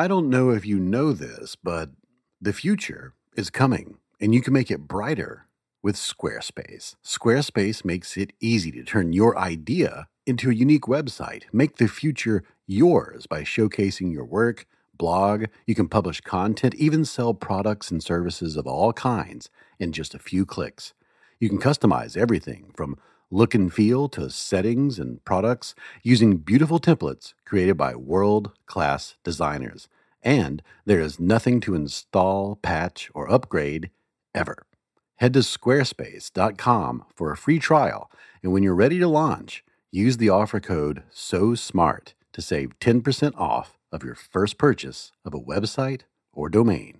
I don't know if you know this, but the future is coming and you can make it brighter with Squarespace. Squarespace makes it easy to turn your idea into a unique website. Make the future yours by showcasing your work, blog, you can publish content, even sell products and services of all kinds in just a few clicks. You can customize everything from look and feel to settings and products using beautiful templates created by world class designers. And there is nothing to install, patch, or upgrade ever. Head to squarespace.com for a free trial, and when you're ready to launch, use the offer code SO SMART to save 10% off of your first purchase of a website or domain.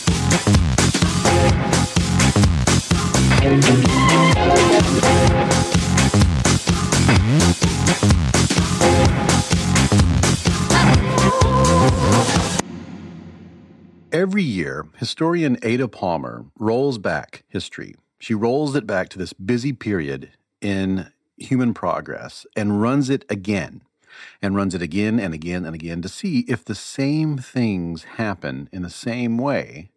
Every year, historian Ada Palmer rolls back history. She rolls it back to this busy period in human progress and runs it again and runs it again and again and again to see if the same things happen in the same way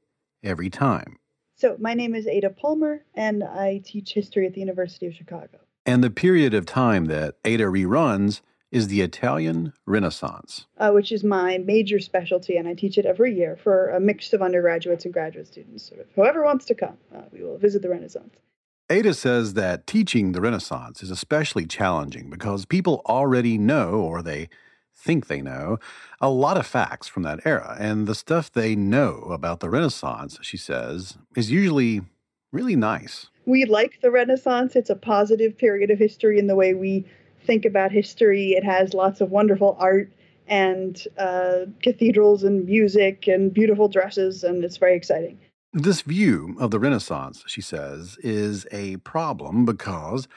every time. So, my name is Ada Palmer, and I teach history at the University of Chicago. And the period of time that Ada reruns is the Italian Renaissance. uh, which is my major specialty, and I teach it every year for a mix of undergraduates and graduate students. Sort of whoever wants to come, uh, we will visit the Renaissance. Ada says that teaching the Renaissance is especially challenging because people already know, or they think they know, a lot of facts from that era. And the stuff they know about the Renaissance, she says, is usually really nice. We like the Renaissance. It's a positive period of history in the way we think about history. It has lots of wonderful art and uh, cathedrals and music and beautiful dresses, and it's very exciting. This view of the Renaissance, she says, is a problem because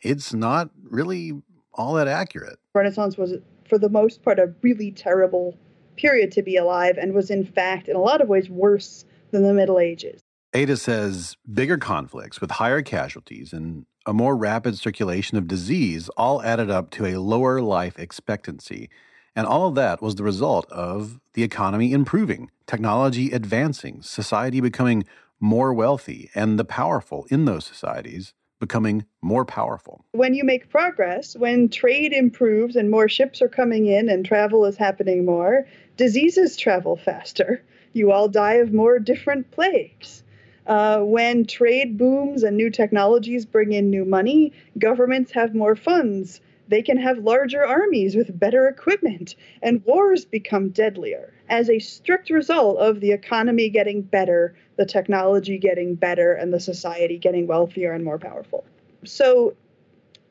it's not really all that accurate. Renaissance was, for the most part, a really terrible period to be alive and was, in fact, in a lot of ways, worse than the Middle Ages. Ada says bigger conflicts with higher casualties and a more rapid circulation of disease all added up to a lower life expectancy. And all of that was the result of the economy improving, technology advancing, society becoming more wealthy, and the powerful in those societies becoming more powerful. When you make progress, when trade improves and more ships are coming in and travel is happening more, diseases travel faster. You all die of more different plagues. Uh, when trade booms and new technologies bring in new money, governments have more funds. They can have larger armies with better equipment, and wars become deadlier. As a strict result of the economy getting better, the technology getting better, and the society getting wealthier and more powerful. So,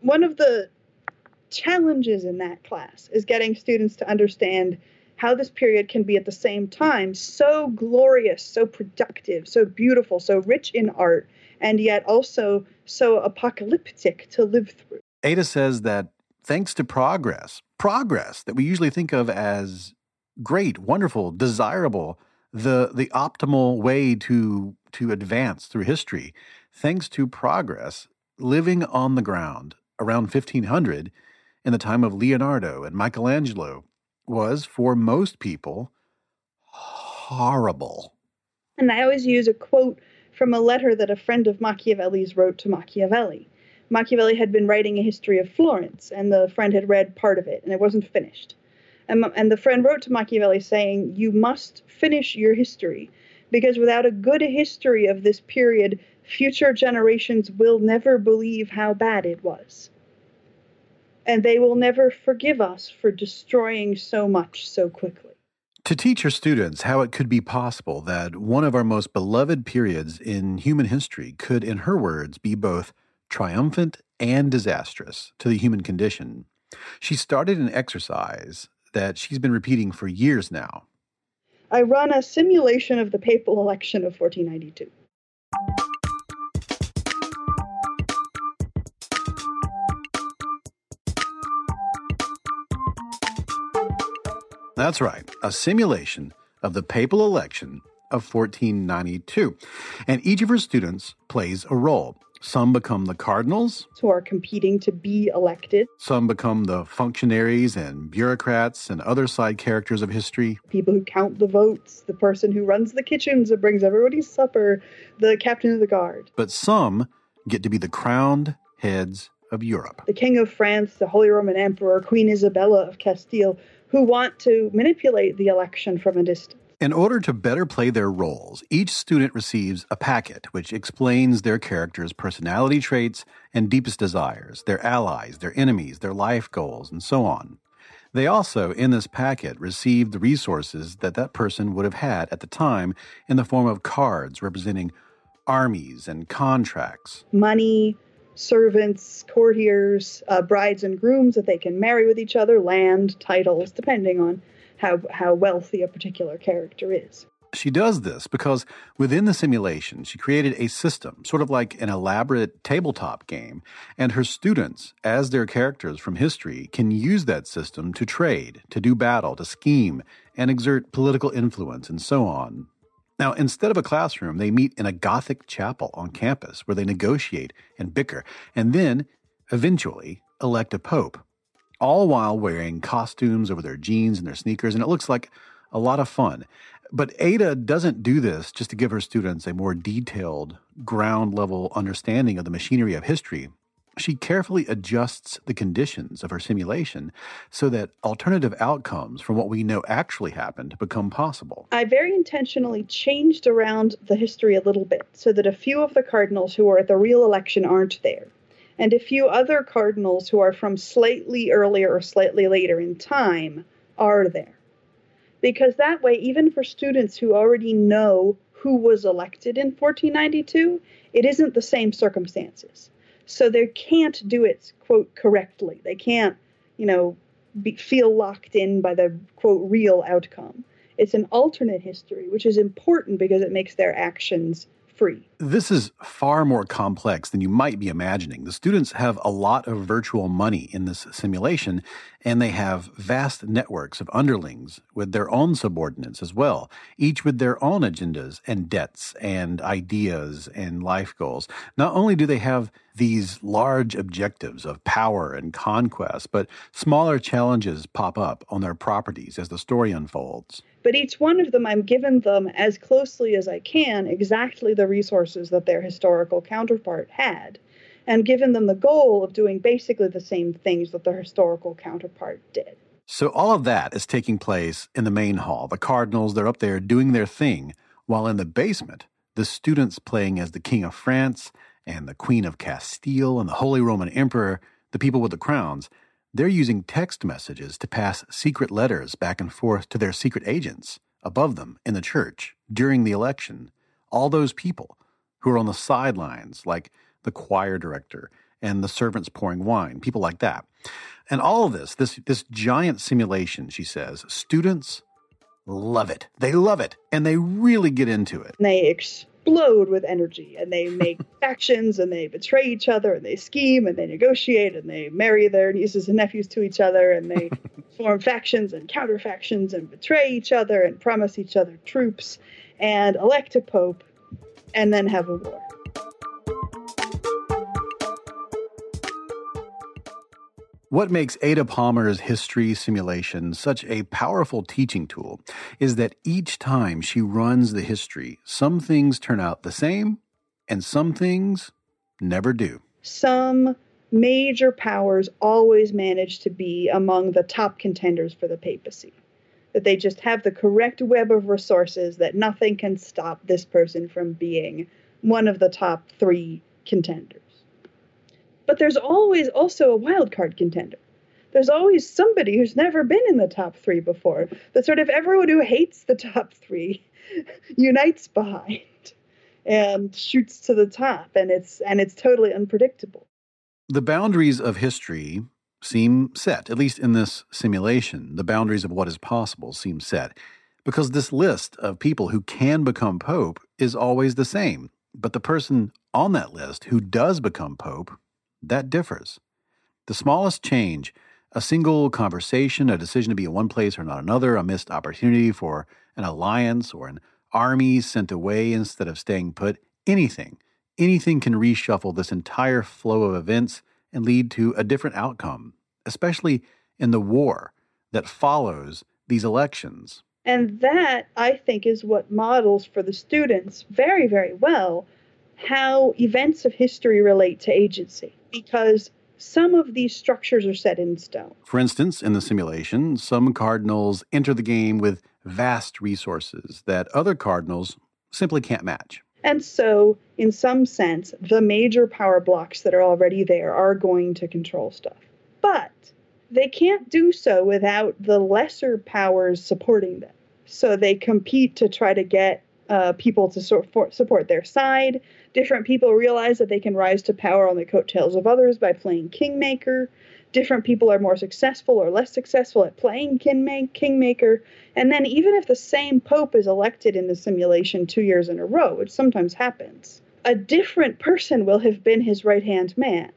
one of the challenges in that class is getting students to understand how this period can be at the same time so glorious, so productive, so beautiful, so rich in art, and yet also so apocalyptic to live through. Ada says that thanks to progress, progress that we usually think of as great, wonderful, desirable, the the optimal way to to advance through history, thanks to progress, living on the ground around 1500 in the time of Leonardo and Michelangelo was for most people horrible. And I always use a quote from a letter that a friend of Machiavelli's wrote to Machiavelli. Machiavelli had been writing a history of Florence, and the friend had read part of it, and it wasn't finished. And, and the friend wrote to Machiavelli saying, You must finish your history, because without a good history of this period, future generations will never believe how bad it was. And they will never forgive us for destroying so much so quickly. To teach her students how it could be possible that one of our most beloved periods in human history could, in her words, be both triumphant and disastrous to the human condition, she started an exercise that she's been repeating for years now. I run a simulation of the papal election of 1492. That's right, a simulation of the papal election of 1492. And each of her students plays a role. Some become the cardinals, who are competing to be elected. Some become the functionaries and bureaucrats and other side characters of history. People who count the votes, the person who runs the kitchens and brings everybody's supper, the captain of the guard. But some get to be the crowned heads of Europe. The King of France, the Holy Roman Emperor, Queen Isabella of Castile, who want to manipulate the election from a distance. In order to better play their roles, each student receives a packet which explains their character's personality traits and deepest desires, their allies, their enemies, their life goals, and so on. They also, in this packet, receive the resources that that person would have had at the time in the form of cards representing armies and contracts. Money, servants, courtiers, uh, brides and grooms that they can marry with each other, land, titles, depending on how, how wealthy a particular character is. She does this because within the simulation, she created a system, sort of like an elaborate tabletop game, and her students, as their characters from history, can use that system to trade, to do battle, to scheme, and exert political influence, and so on. Now, instead of a classroom, they meet in a Gothic chapel on campus where they negotiate and bicker, and then, eventually, elect a pope all while wearing costumes over their jeans and their sneakers, and it looks like a lot of fun. But Ada doesn't do this just to give her students a more detailed, ground level understanding of the machinery of history. She carefully adjusts the conditions of her simulation so that alternative outcomes from what we know actually happened become possible. I very intentionally changed around the history a little bit so that a few of the cardinals who were at the real election aren't there and a few other cardinals who are from slightly earlier or slightly later in time are there. Because that way, even for students who already know who was elected in 1492, it isn't the same circumstances. So they can't do it, quote, correctly. They can't, you know, be, feel locked in by the, quote, real outcome. It's an alternate history, which is important because it makes their actions free. This is far more complex than you might be imagining. The students have a lot of virtual money in this simulation, and they have vast networks of underlings with their own subordinates as well, each with their own agendas and debts and ideas and life goals. Not only do they have these large objectives of power and conquest, but smaller challenges pop up on their properties as the story unfolds. But each one of them, I'm given them as closely as I can exactly the resources that their historical counterpart had, and given them the goal of doing basically the same things that their historical counterpart did. So all of that is taking place in the main hall. The Cardinals, they're up there doing their thing, while in the basement, the students playing as the King of France and the Queen of Castile and the Holy Roman Emperor, the people with the crowns, they're using text messages to pass secret letters back and forth to their secret agents above them in the church during the election. All those people who are on the sidelines, like the choir director and the servants pouring wine, people like that. And all of this, this, this giant simulation, she says, students love it. They love it and they really get into it. They explode with energy and they make factions and they betray each other and they scheme and they negotiate and they marry their nieces and nephews to each other and they form factions and counter factions and betray each other and promise each other troops and elect a pope and then have a war. What makes Ada Palmer's history simulation such a powerful teaching tool is that each time she runs the history, some things turn out the same and some things never do. Some major powers always manage to be among the top contenders for the papacy. That they just have the correct web of resources, that nothing can stop this person from being one of the top three contenders. But there's always also a wild card contender. There's always somebody who's never been in the top three before. That sort of everyone who hates the top three unites behind and shoots to the top, and it's and it's totally unpredictable. The boundaries of history seem set, at least in this simulation. The boundaries of what is possible seem set. Because this list of people who can become Pope is always the same. But the person on that list who does become Pope, that differs. The smallest change, a single conversation, a decision to be in one place or not another, a missed opportunity for an alliance or an army sent away instead of staying put, anything, anything can reshuffle this entire flow of events and lead to a different outcome, especially in the war that follows these elections. And that, I think, is what models for the students very, very well how events of history relate to agency. Because some of these structures are set in stone. For instance, in the simulation, some cardinals enter the game with vast resources that other cardinals simply can't match. And so, in some sense, the major power blocks that are already there are going to control stuff. But they can't do so without the lesser powers supporting them. So they compete to try to get uh, people to support their side. Different people realize that they can rise to power on the coattails of others by playing kingmaker. Different people are more successful or less successful at playing kingmaker. And then, even if the same pope is elected in the simulation two years in a row, which sometimes happens, a different person will have been his right hand man.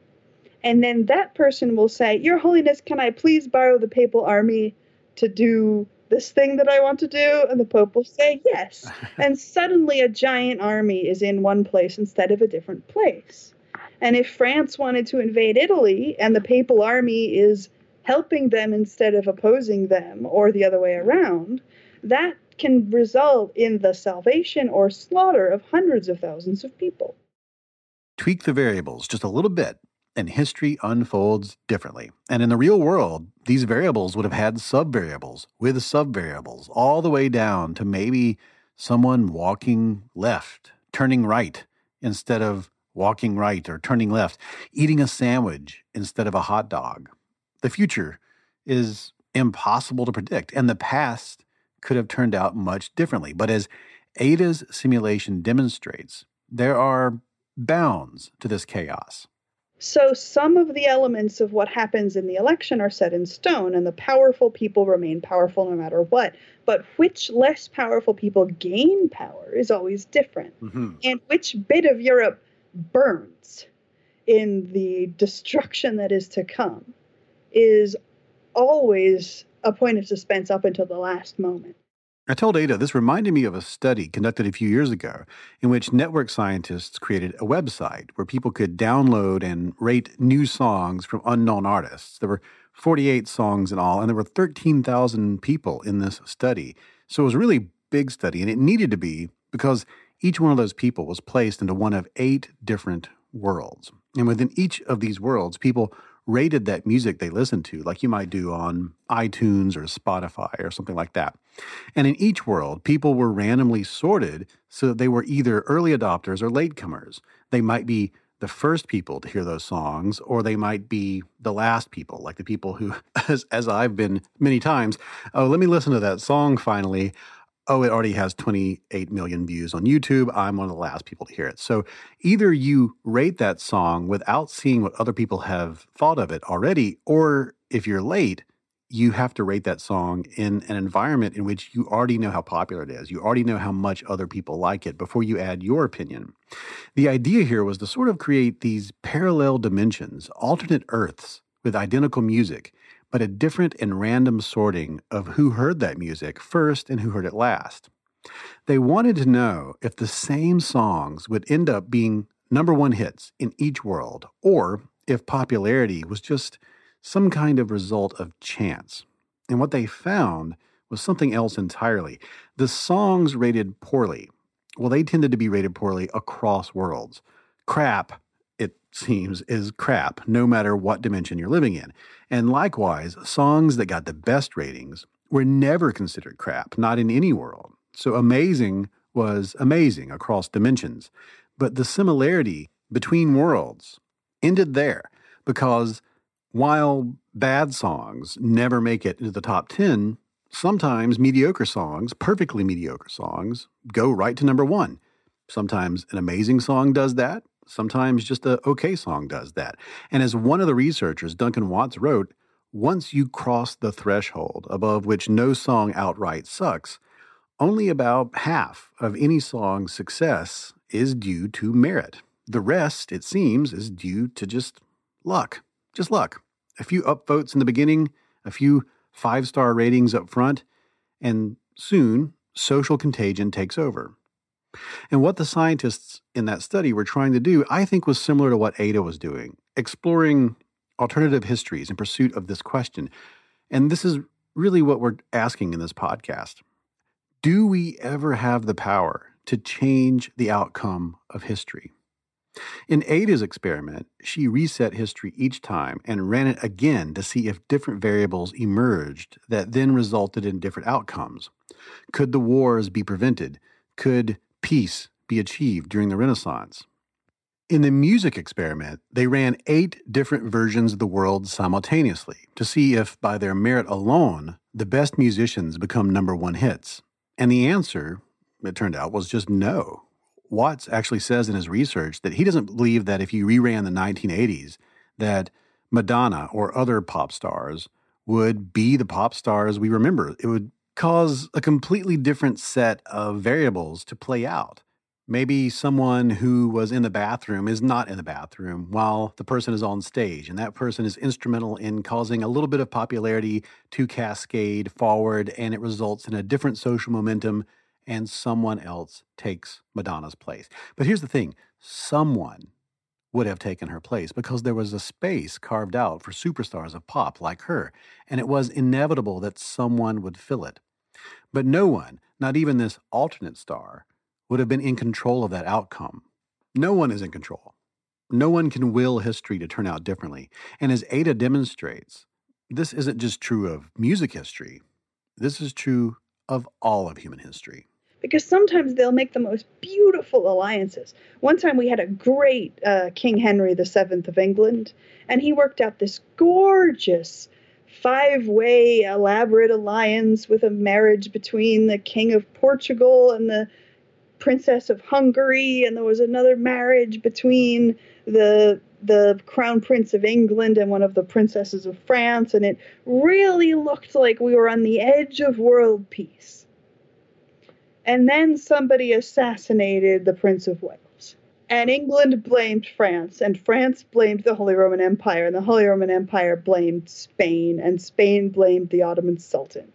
And then that person will say, Your Holiness, can I please borrow the papal army to do this thing that I want to do? And the Pope will say yes. and suddenly a giant army is in one place instead of a different place. And if France wanted to invade Italy and the papal army is helping them instead of opposing them, or the other way around, that can result in the salvation or slaughter of hundreds of thousands of people. Tweak the variables just a little bit and history unfolds differently. And in the real world, these variables would have had subvariables with subvariables all the way down to maybe someone walking left, turning right instead of walking right or turning left, eating a sandwich instead of a hot dog. The future is impossible to predict, and the past could have turned out much differently. But as Ada's simulation demonstrates, there are bounds to this chaos. So some of the elements of what happens in the election are set in stone, and the powerful people remain powerful no matter what. But which less powerful people gain power is always different. Mm-hmm. And which bit of Europe burns in the destruction that is to come is always a point of suspense up until the last moment. I told Ada this reminded me of a study conducted a few years ago in which network scientists created a website where people could download and rate new songs from unknown artists. There were 48 songs in all, and there were 13,000 people in this study. So it was a really big study, and it needed to be because each one of those people was placed into one of eight different worlds. And within each of these worlds, people rated that music they listened to, like you might do on iTunes or Spotify or something like that. And in each world, people were randomly sorted so that they were either early adopters or latecomers. They might be the first people to hear those songs, or they might be the last people, like the people who, as, as I've been many times, oh, let me listen to that song finally oh, it already has 28 million views on YouTube. I'm one of the last people to hear it. So either you rate that song without seeing what other people have thought of it already, or if you're late, you have to rate that song in an environment in which you already know how popular it is. You already know how much other people like it before you add your opinion. The idea here was to sort of create these parallel dimensions, alternate Earths with identical music but a different and random sorting of who heard that music first and who heard it last. They wanted to know if the same songs would end up being number one hits in each world, or if popularity was just some kind of result of chance. And what they found was something else entirely. The songs rated poorly, well, they tended to be rated poorly across worlds. Crap seems, is crap, no matter what dimension you're living in. And likewise, songs that got the best ratings were never considered crap, not in any world. So amazing was amazing across dimensions. But the similarity between worlds ended there because while bad songs never make it into the top 10, sometimes mediocre songs, perfectly mediocre songs, go right to number one. Sometimes an amazing song does that, Sometimes just a okay song does that. And as one of the researchers, Duncan Watts, wrote, once you cross the threshold above which no song outright sucks, only about half of any song's success is due to merit. The rest, it seems, is due to just luck. Just luck. A few upvotes in the beginning, a few five star ratings up front, and soon social contagion takes over. And what the scientists in that study were trying to do, I think, was similar to what Ada was doing, exploring alternative histories in pursuit of this question. And this is really what we're asking in this podcast. Do we ever have the power to change the outcome of history? In Ada's experiment, she reset history each time and ran it again to see if different variables emerged that then resulted in different outcomes. Could the wars be prevented? Could peace be achieved during the Renaissance? In the music experiment, they ran eight different versions of the world simultaneously to see if, by their merit alone, the best musicians become number one hits. And the answer, it turned out, was just no. Watts actually says in his research that he doesn't believe that if you reran the 1980s, that Madonna or other pop stars would be the pop stars we remember. It would cause a completely different set of variables to play out. Maybe someone who was in the bathroom is not in the bathroom while the person is on stage, and that person is instrumental in causing a little bit of popularity to cascade forward, and it results in a different social momentum, and someone else takes Madonna's place. But here's the thing someone would have taken her place because there was a space carved out for superstars of pop like her, and it was inevitable that someone would fill it. But no one, not even this alternate star, would have been in control of that outcome. No one is in control. No one can will history to turn out differently. And as Ada demonstrates, this isn't just true of music history, this is true of all of human history. Because sometimes they'll make the most beautiful alliances. One time we had a great uh, King Henry VII of England, and he worked out this gorgeous five way elaborate alliance with a marriage between the King of Portugal and the Princess of Hungary, and there was another marriage between the the Crown Prince of England and one of the princesses of France, and it really looked like we were on the edge of world peace. And then somebody assassinated the Prince of Wales. And England blamed France, and France blamed the Holy Roman Empire, and the Holy Roman Empire blamed Spain, and Spain blamed the Ottoman Sultan.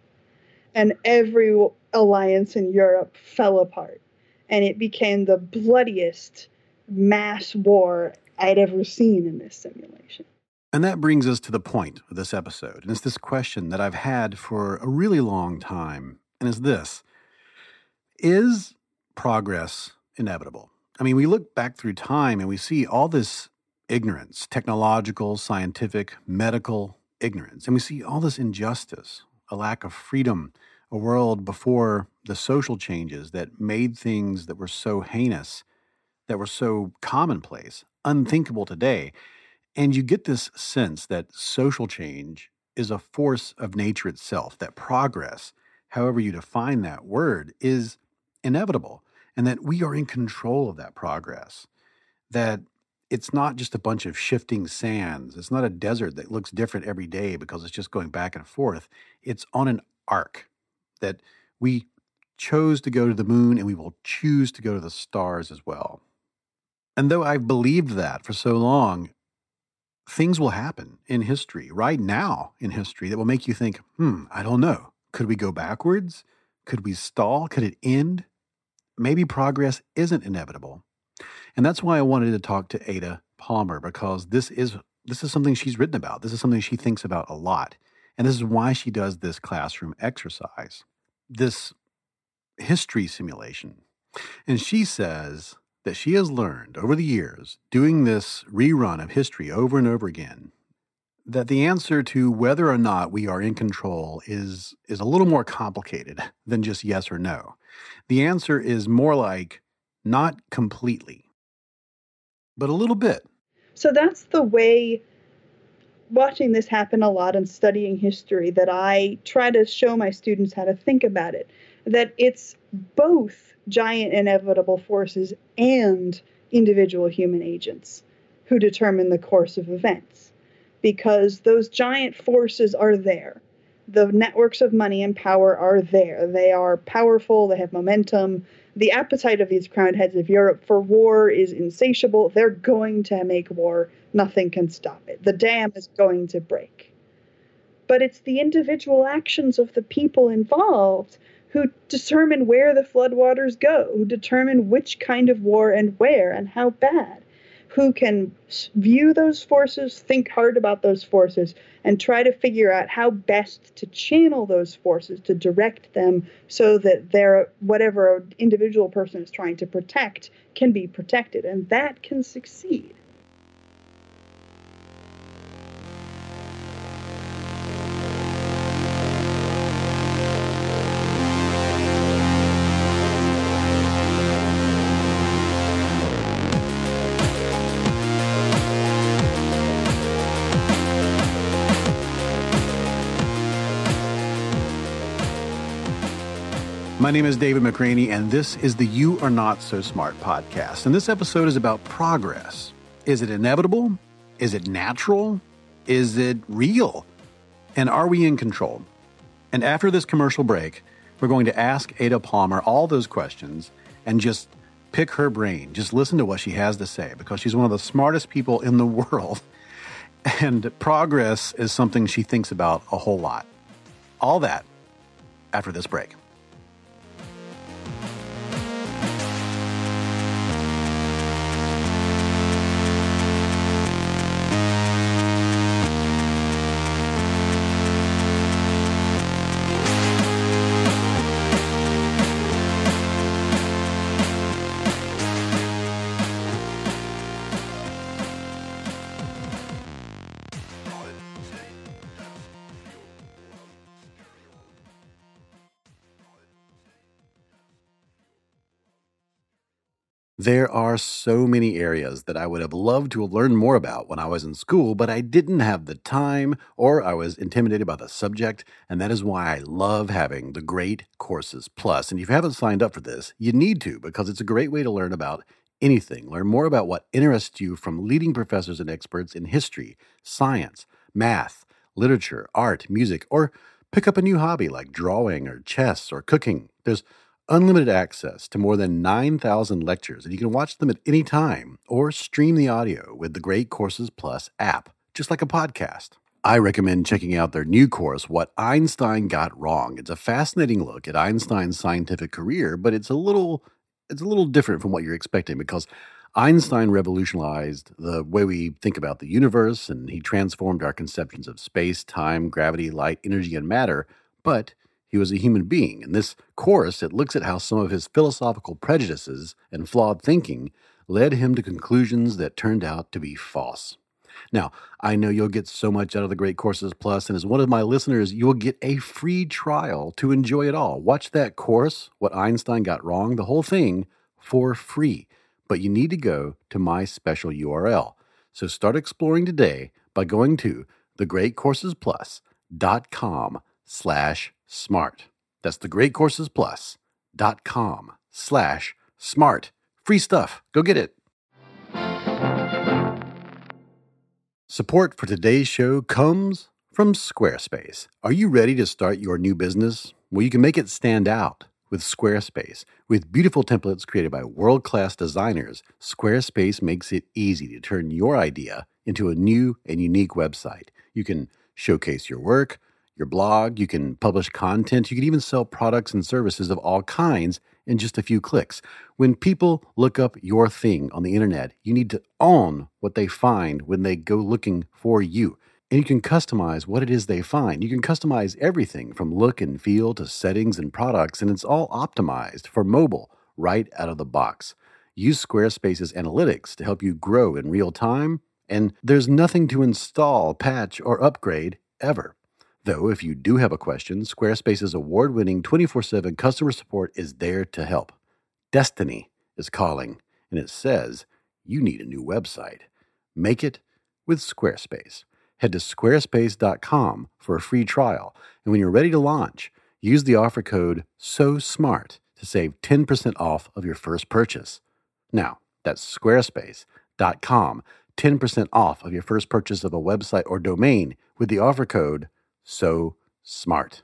And every alliance in Europe fell apart and it became the bloodiest mass war I'd ever seen in this simulation. And that brings us to the point of this episode. And it's this question that I've had for a really long time. And it's this Is progress inevitable? I mean, we look back through time and we see all this ignorance, technological, scientific, medical ignorance. And we see all this injustice, a lack of freedom, a world before the social changes that made things that were so heinous, that were so commonplace, unthinkable today. And you get this sense that social change is a force of nature itself, that progress, however you define that word, is inevitable, and that we are in control of that progress. That it's not just a bunch of shifting sands. It's not a desert that looks different every day because it's just going back and forth. It's on an arc that we chose to go to the moon and we will choose to go to the stars as well. And though I've believed that for so long, things will happen in history, right now in history, that will make you think, hmm, I don't know. Could we go backwards? Could we stall? Could it end? Maybe progress isn't inevitable. And that's why I wanted to talk to Ada Palmer because this is this is something she's written about. This is something she thinks about a lot. And this is why she does this classroom exercise, this history simulation. And she says that she has learned over the years, doing this rerun of history over and over again, that the answer to whether or not we are in control is, is a little more complicated than just yes or no. The answer is more like not completely, but a little bit. So that's the way watching this happen a lot and studying history that I try to show my students how to think about it. That it's both giant inevitable forces and individual human agents who determine the course of events. because those giant forces are there. The networks of money and power are there. They are powerful, they have momentum. The appetite of these crowned heads of Europe for war is insatiable. They're going to make war. Nothing can stop it. The dam is going to break. But it's the individual actions of the people involved who determine where the floodwaters go, who determine which kind of war and where and how bad who can view those forces, think hard about those forces, and try to figure out how best to channel those forces, to direct them so that their whatever individual person is trying to protect can be protected, and that can succeed. My name is David McRaney, and this is the You Are Not So Smart podcast. And this episode is about progress. Is it inevitable? Is it natural? Is it real? And are we in control? And after this commercial break, we're going to ask Ada Palmer all those questions and just pick her brain. Just listen to what she has to say because she's one of the smartest people in the world. And progress is something she thinks about a whole lot. All that after this break. There are so many areas that I would have loved to have learned more about when I was in school, but I didn't have the time or I was intimidated by the subject, and that is why I love having the Great Courses Plus. And if you haven't signed up for this, you need to because it's a great way to learn about anything. Learn more about what interests you from leading professors and experts in history, science, math, literature, art, music, or pick up a new hobby like drawing or chess or cooking. There's unlimited access to more than 9,000 lectures, and you can watch them at any time or stream the audio with the Great Courses Plus app, just like a podcast. I recommend checking out their new course, What Einstein Got Wrong. It's a fascinating look at Einstein's scientific career, but it's a little it's a little different from what you're expecting because Einstein revolutionized the way we think about the universe and he transformed our conceptions of space, time, gravity, light, energy, and matter. But he was a human being. In this course, it looks at how some of his philosophical prejudices and flawed thinking led him to conclusions that turned out to be false. Now, I know you'll get so much out of the Great Courses Plus, and as one of my listeners, you will get a free trial to enjoy it all. Watch that course, What Einstein Got Wrong, the whole thing, for free. But you need to go to my special URL. So start exploring today by going to thegreatcoursesplus.com slash smart. That's thegreatcoursesplus.com slash smart. Free stuff. Go get it. Support for today's show comes from Squarespace. Are you ready to start your new business? Well, you can make it stand out with Squarespace. With beautiful templates created by world class designers, Squarespace makes it easy to turn your idea into a new and unique website. You can showcase your work your blog, you can publish content, you can even sell products and services of all kinds in just a few clicks. When people look up your thing on the internet, you need to own what they find when they go looking for you. And you can customize what it is they find. You can customize everything from look and feel to settings and products, and it's all optimized for mobile right out of the box. Use Squarespace's analytics to help you grow in real time, and there's nothing to install, patch, or upgrade ever. Though, if you do have a question, Squarespace's award winning 24 7 customer support is there to help. Destiny is calling, and it says you need a new website. Make it with Squarespace. Head to squarespace.com for a free trial, and when you're ready to launch, use the offer code SO SMART to save 10% off of your first purchase. Now, that's squarespace.com 10% off of your first purchase of a website or domain with the offer code so smart.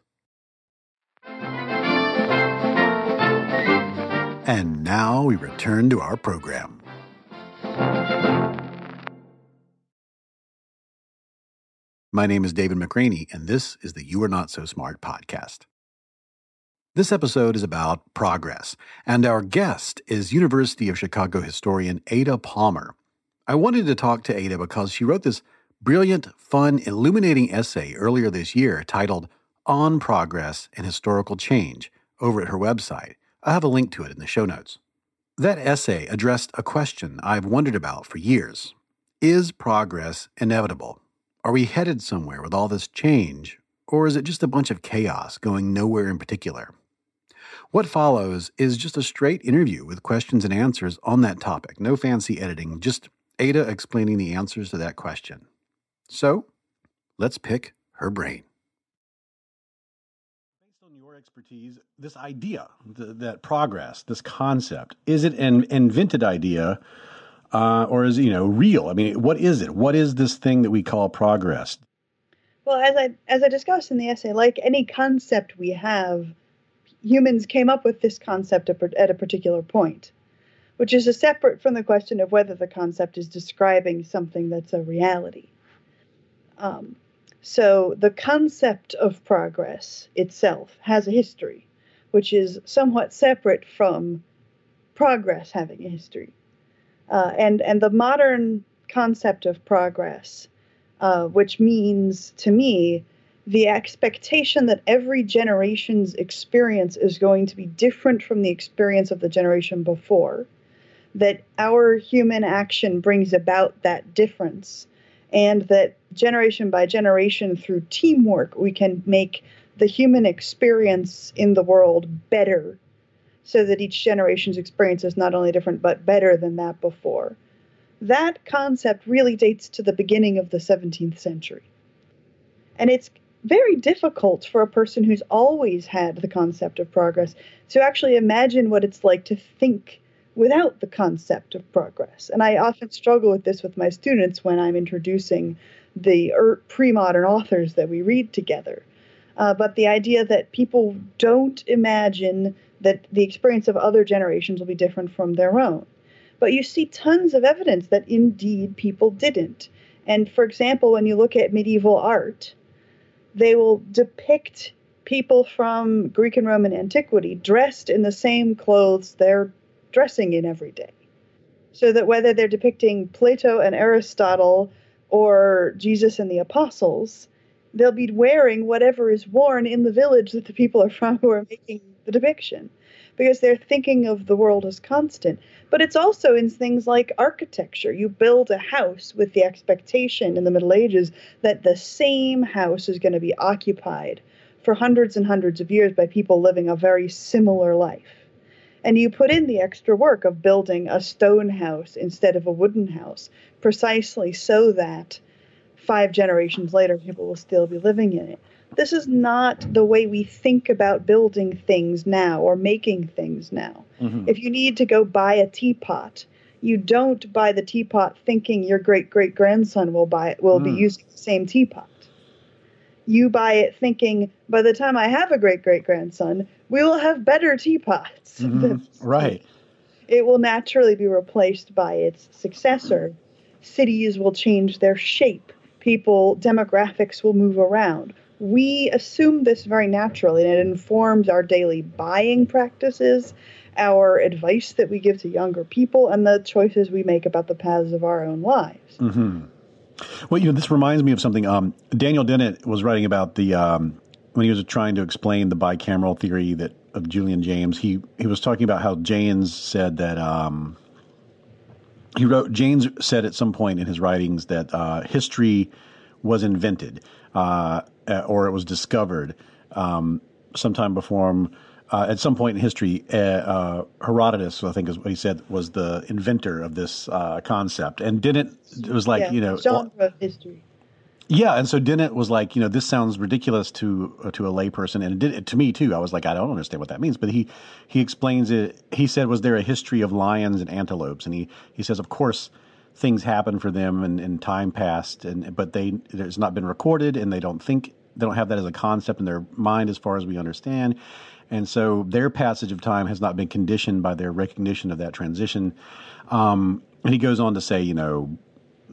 And now we return to our program. My name is David McRaney, and this is the You Are Not So Smart podcast. This episode is about progress, and our guest is University of Chicago historian Ada Palmer. I wanted to talk to Ada because she wrote this brilliant, fun, illuminating essay earlier this year titled On Progress and Historical Change over at her website. I have a link to it in the show notes. That essay addressed a question I've wondered about for years Is progress inevitable? Are we headed somewhere with all this change, or is it just a bunch of chaos going nowhere in particular? What follows is just a straight interview with questions and answers on that topic. No fancy editing, just Ada explaining the answers to that question. So, let's pick her brain. Based on your expertise, this idea, the, that progress, this concept, is it an invented idea uh, or is it, you know, real? I mean, what is it? What is this thing that we call progress? Well, as I as I discussed in the essay, like any concept we have, humans came up with this concept at a particular point, which is a separate from the question of whether the concept is describing something that's a reality. Um, so the concept of progress itself has a history, which is somewhat separate from progress having a history. Uh, and and the modern concept of progress, uh, which means to me the expectation that every generation's experience is going to be different from the experience of the generation before, that our human action brings about that difference, and that generation by generation through teamwork we can make the human experience in the world better so that each generation's experience is not only different but better than that before. That concept really dates to the beginning of the 17th century. And it's very difficult for a person who's always had the concept of progress to actually imagine what it's like to think without the concept of progress. And I often struggle with this with my students when I'm introducing the er, pre modern authors that we read together. Uh, but the idea that people don't imagine that the experience of other generations will be different from their own. But you see tons of evidence that indeed people didn't. And for example, when you look at medieval art, they will depict people from Greek and Roman antiquity dressed in the same clothes they're dressing in every day. So that whether they're depicting Plato and Aristotle or Jesus and the apostles, they'll be wearing whatever is worn in the village that the people are from who are making the depiction because they're thinking of the world as constant. But it's also in things like architecture. You build a house with the expectation in the Middle Ages that the same house is going to be occupied for hundreds and hundreds of years by people living a very similar life. And you put in the extra work of building a stone house instead of a wooden house, precisely so that five generations later people will still be living in it this is not the way we think about building things now or making things now. Mm-hmm. If you need to go buy a teapot, you don't buy the teapot thinking your great great grandson will buy it will mm. be using the same teapot. You buy it thinking by the time I have a great great grandson, we will have better teapots. Mm-hmm. right. It will naturally be replaced by its successor. Cities will change their shape. People demographics will move around we assume this very naturally, and it informs our daily buying practices, our advice that we give to younger people, and the choices we make about the paths of our own lives. Mm-hmm. Well, you know, this reminds me of something. Um, Daniel Dennett was writing about the um, when he was trying to explain the bicameral theory that of Julian Jaynes. He he was talking about how Jaynes said that. Um, he wrote Jaynes said at some point in his writings that uh, history was invented. Uh, or it was discovered um, sometime before him. Uh, at some point in history, uh, uh, Herodotus, I think is what he said, was the inventor of this uh, concept, and didn't it was like yeah, you know genre of history. Yeah, and so Dennett was like, you know, this sounds ridiculous to uh, to a layperson, and it did to me too. I was like, I don't understand what that means, but he he explains it. He said, was there a history of lions and antelopes? And he he says, of course, things happen for them and, and time passed, and but they it's not been recorded, and they don't think they don't have that as a concept in their mind as far as we understand. And so their passage of time has not been conditioned by their recognition of that transition. Um, and he goes on to say, you know,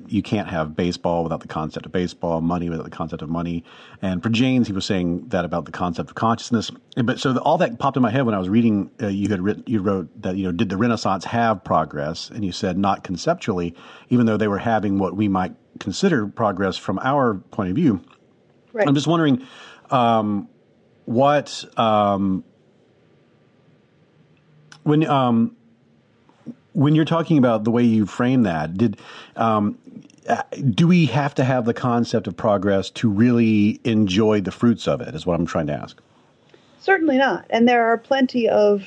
you can't have baseball without the concept of baseball, money without the concept of money. And for Jaynes, he was saying that about the concept of consciousness. But so the, all that popped in my head when I was reading. Uh, you had written, you wrote that you know, did the Renaissance have progress? And you said not conceptually, even though they were having what we might consider progress from our point of view. Right. I'm just wondering um, what um, when um, when you're talking about the way you frame that, did um, uh, do we have to have the concept of progress to really enjoy the fruits of it? Is what I'm trying to ask. Certainly not, and there are plenty of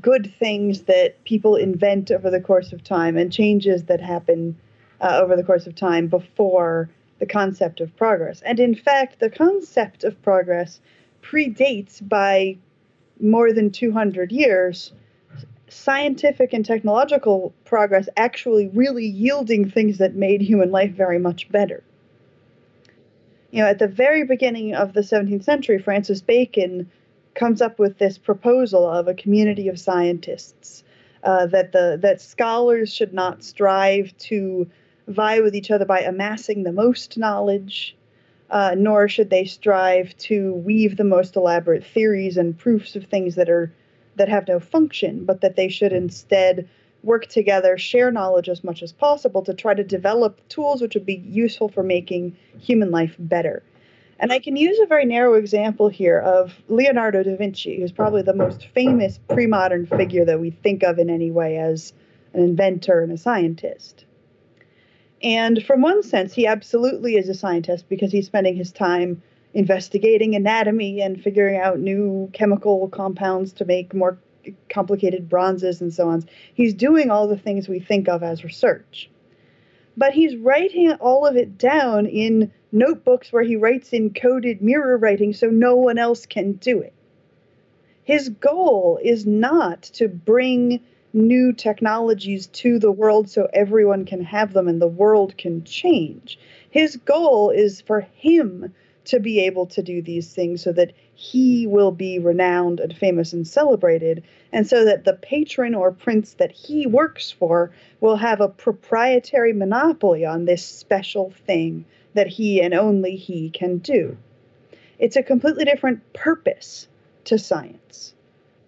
good things that people invent over the course of time and changes that happen uh, over the course of time before the concept of progress. And in fact, the concept of progress predates by more than 200 years scientific and technological progress actually really yielding things that made human life very much better. You know, at the very beginning of the 17th century, Francis Bacon comes up with this proposal of a community of scientists uh, that the that scholars should not strive to vie with each other by amassing the most knowledge, uh, nor should they strive to weave the most elaborate theories and proofs of things that are that have no function, but that they should instead work together, share knowledge as much as possible to try to develop tools which would be useful for making human life better. And I can use a very narrow example here of Leonardo da Vinci, who's probably the most famous pre modern figure that we think of in any way as an inventor and a scientist. And from one sense, he absolutely is a scientist because he's spending his time investigating anatomy and figuring out new chemical compounds to make more complicated bronzes and so on. He's doing all the things we think of as research. But he's writing all of it down in notebooks where he writes in coded mirror writing so no one else can do it. His goal is not to bring new technologies to the world so everyone can have them and the world can change. His goal is for him to be able to do these things so that he will be renowned and famous and celebrated, and so that the patron or prince that he works for will have a proprietary monopoly on this special thing that he and only he can do. It's a completely different purpose to science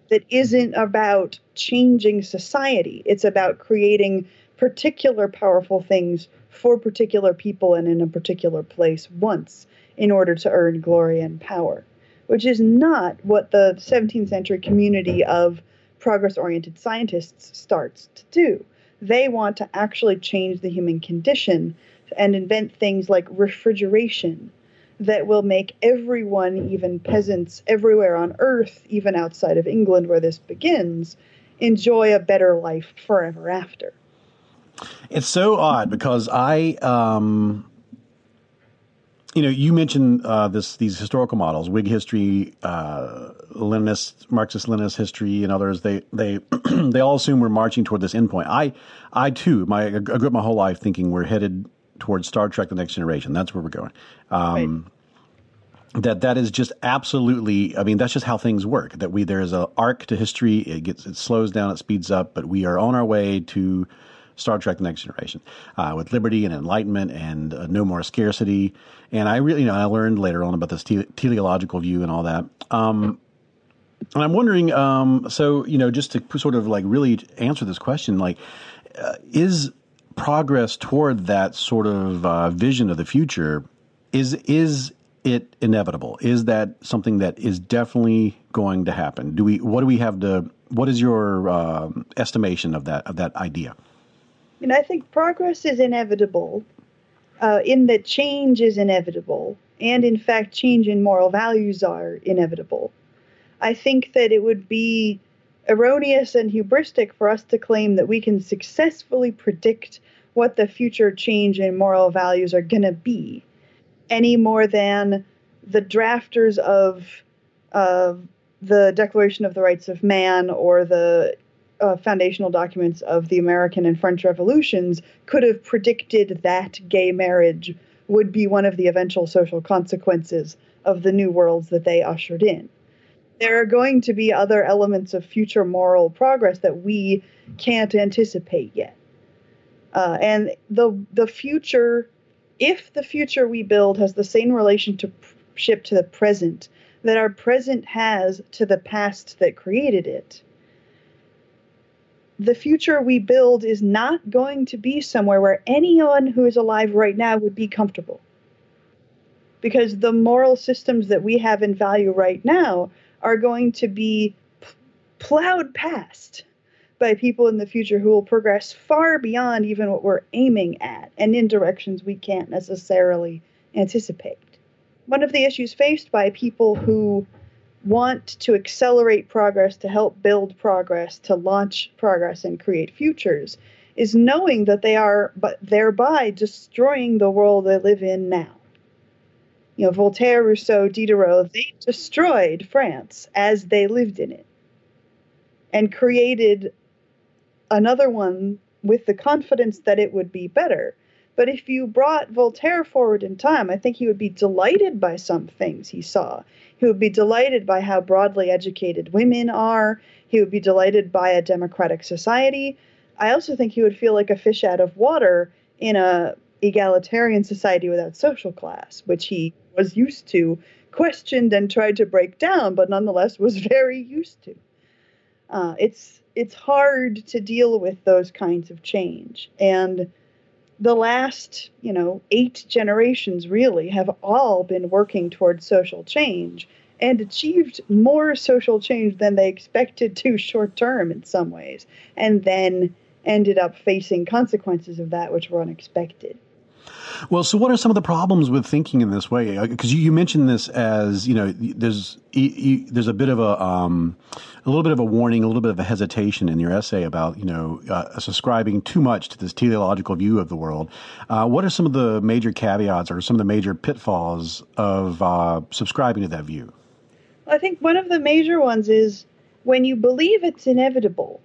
that isn't about changing society, it's about creating particular powerful things for particular people and in a particular place once in order to earn glory and power, which is not what the 17th century community of progress oriented scientists starts to do. They want to actually change the human condition and invent things like refrigeration that will make everyone, even peasants everywhere on earth, even outside of England where this begins, enjoy a better life forever after. It's so odd because I um, you know, you mentioned uh, this these historical models, Whig history, uh, Leninist, Marxist Leninist history, and others. They they they all assume we're marching toward this endpoint. I I too, my I grew up my whole life thinking we're headed towards Star Trek: The Next Generation. That's where we're going. Um, right. That that is just absolutely. I mean, that's just how things work. That we there is a arc to history. It gets it slows down, it speeds up, but we are on our way to Star Trek: The Next Generation, uh, with liberty and enlightenment and uh, no more scarcity. And I really, you know, I learned later on about this te- teleological view and all that. Um, and I'm wondering, um, so you know, just to sort of like really answer this question, like, uh, is progress toward that sort of uh, vision of the future is is it inevitable? Is that something that is definitely going to happen? Do we? What do we have to? What is your uh, estimation of that of that idea? And I think progress is inevitable, uh, in that change is inevitable, and in fact, change in moral values are inevitable. I think that it would be erroneous and hubristic for us to claim that we can successfully predict what the future change in moral values are going to be, any more than the drafters of uh, the Declaration of the Rights of Man or the uh, foundational documents of the American and French revolutions could have predicted that gay marriage would be one of the eventual social consequences of the new worlds that they ushered in. There are going to be other elements of future moral progress that we can't anticipate yet. Uh, and the the future, if the future we build has the same relationship to the present that our present has to the past that created it, the future we build is not going to be somewhere where anyone who is alive right now would be comfortable. Because the moral systems that we have in value right now are going to be plowed past by people in the future who will progress far beyond even what we're aiming at and in directions we can't necessarily anticipate. One of the issues faced by people who want to accelerate progress, to help build progress, to launch progress and create futures is knowing that they are but thereby destroying the world they live in now. You know, Voltaire, Rousseau, Diderot, they destroyed France as they lived in it and created another one with the confidence that it would be better. But if you brought Voltaire forward in time, I think he would be delighted by some things he saw. He would be delighted by how broadly educated women are. He would be delighted by a democratic society. I also think he would feel like a fish out of water in a egalitarian society without social class, which he was used to, questioned and tried to break down, but nonetheless was very used to. Uh, it's it's hard to deal with those kinds of change, and the last, you know, eight generations really have all been working towards social change and achieved more social change than they expected to short term in some ways, and then ended up facing consequences of that which were unexpected. Well, so what are some of the problems with thinking in this way? Because uh, you, you, mentioned this as you know, there's you, there's a bit of a um, a little bit of a warning, a little bit of a hesitation in your essay about you know uh, subscribing too much to this teleological view of the world. Uh, what are some of the major caveats or some of the major pitfalls of uh, subscribing to that view? I think one of the major ones is when you believe it's inevitable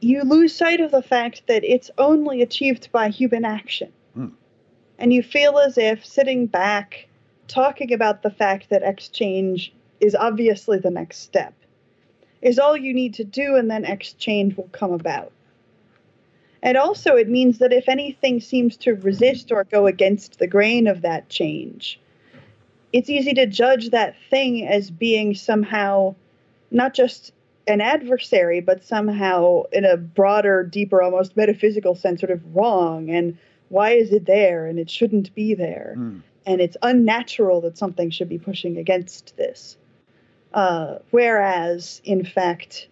you lose sight of the fact that it's only achieved by human action. Mm. And you feel as if sitting back, talking about the fact that exchange is obviously the next step, is all you need to do, and then exchange will come about. And also, it means that if anything seems to resist or go against the grain of that change, it's easy to judge that thing as being somehow not just an adversary, but somehow in a broader, deeper, almost metaphysical sense, sort of wrong. And why is it there? And it shouldn't be there. Mm. And it's unnatural that something should be pushing against this. Uh, whereas, in fact,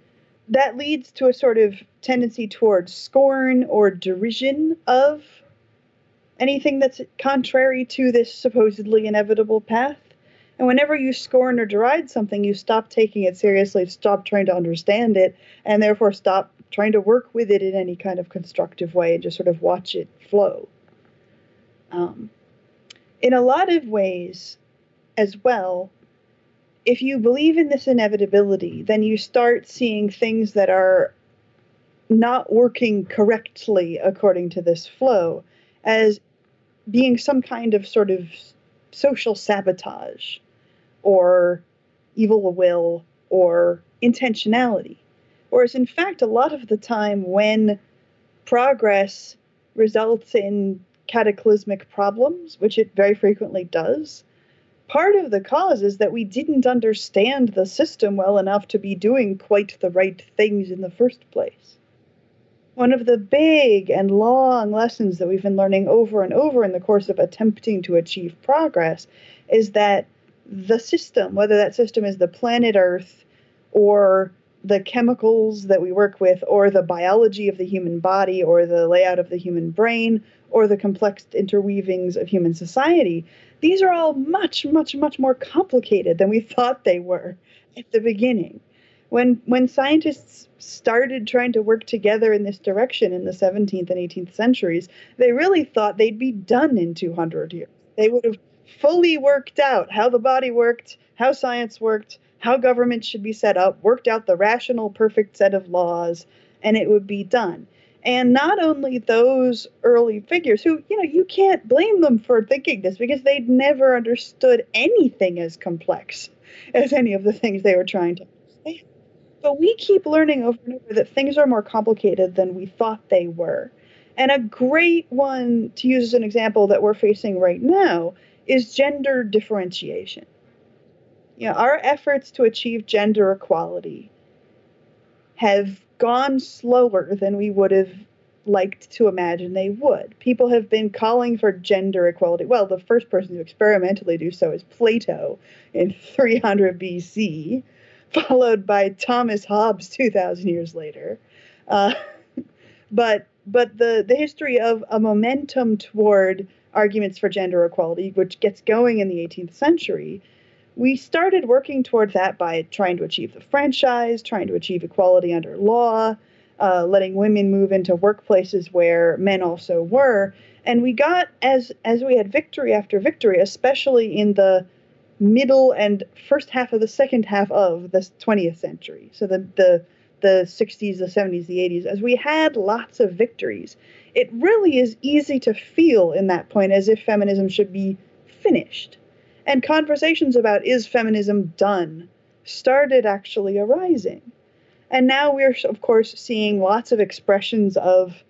that leads to a sort of tendency towards scorn or derision of anything that's contrary to this supposedly inevitable path. And whenever you scorn or deride something, you stop taking it seriously, stop trying to understand it, and therefore stop trying to work with it in any kind of constructive way and just sort of watch it flow. Um, in a lot of ways, as well, if you believe in this inevitability, then you start seeing things that are not working correctly according to this flow as being some kind of sort of social sabotage or evil will or intentionality. Whereas, in fact, a lot of the time when progress results in cataclysmic problems, which it very frequently does, part of the cause is that we didn't understand the system well enough to be doing quite the right things in the first place. One of the big and long lessons that we've been learning over and over in the course of attempting to achieve progress is that the system, whether that system is the planet Earth or the chemicals that we work with, or the biology of the human body, or the layout of the human brain, or the complex interweavings of human society, these are all much, much, much more complicated than we thought they were at the beginning. When, when scientists started trying to work together in this direction in the 17th and 18th centuries, they really thought they'd be done in 200 years. They would have fully worked out how the body worked, how science worked, how government should be set up, worked out the rational, perfect set of laws, and it would be done. And not only those early figures who, you know, you can't blame them for thinking this because they'd never understood anything as complex as any of the things they were trying to understand. But we keep learning over and over that things are more complicated than we thought they were. And a great one to use as an example that we're facing right now is gender differentiation. You know, our efforts to achieve gender equality have gone slower than we would have liked to imagine they would. People have been calling for gender equality. Well, the first person to experimentally do so is Plato in 300 BC, followed by Thomas Hobbes 2,000 years later. Uh, but but the, the history of a momentum toward arguments for gender equality, which gets going in the 18th century, we started working toward that by trying to achieve the franchise, trying to achieve equality under law, uh, letting women move into workplaces where men also were. And we got as as we had victory after victory, especially in the middle and first half of the second half of the 20th century. So the the the 60s, the 70s, the 80s, as we had lots of victories, it really is easy to feel in that point as if feminism should be finished and conversations about is feminism done started actually arising. And now we're, of course, seeing lots of expressions of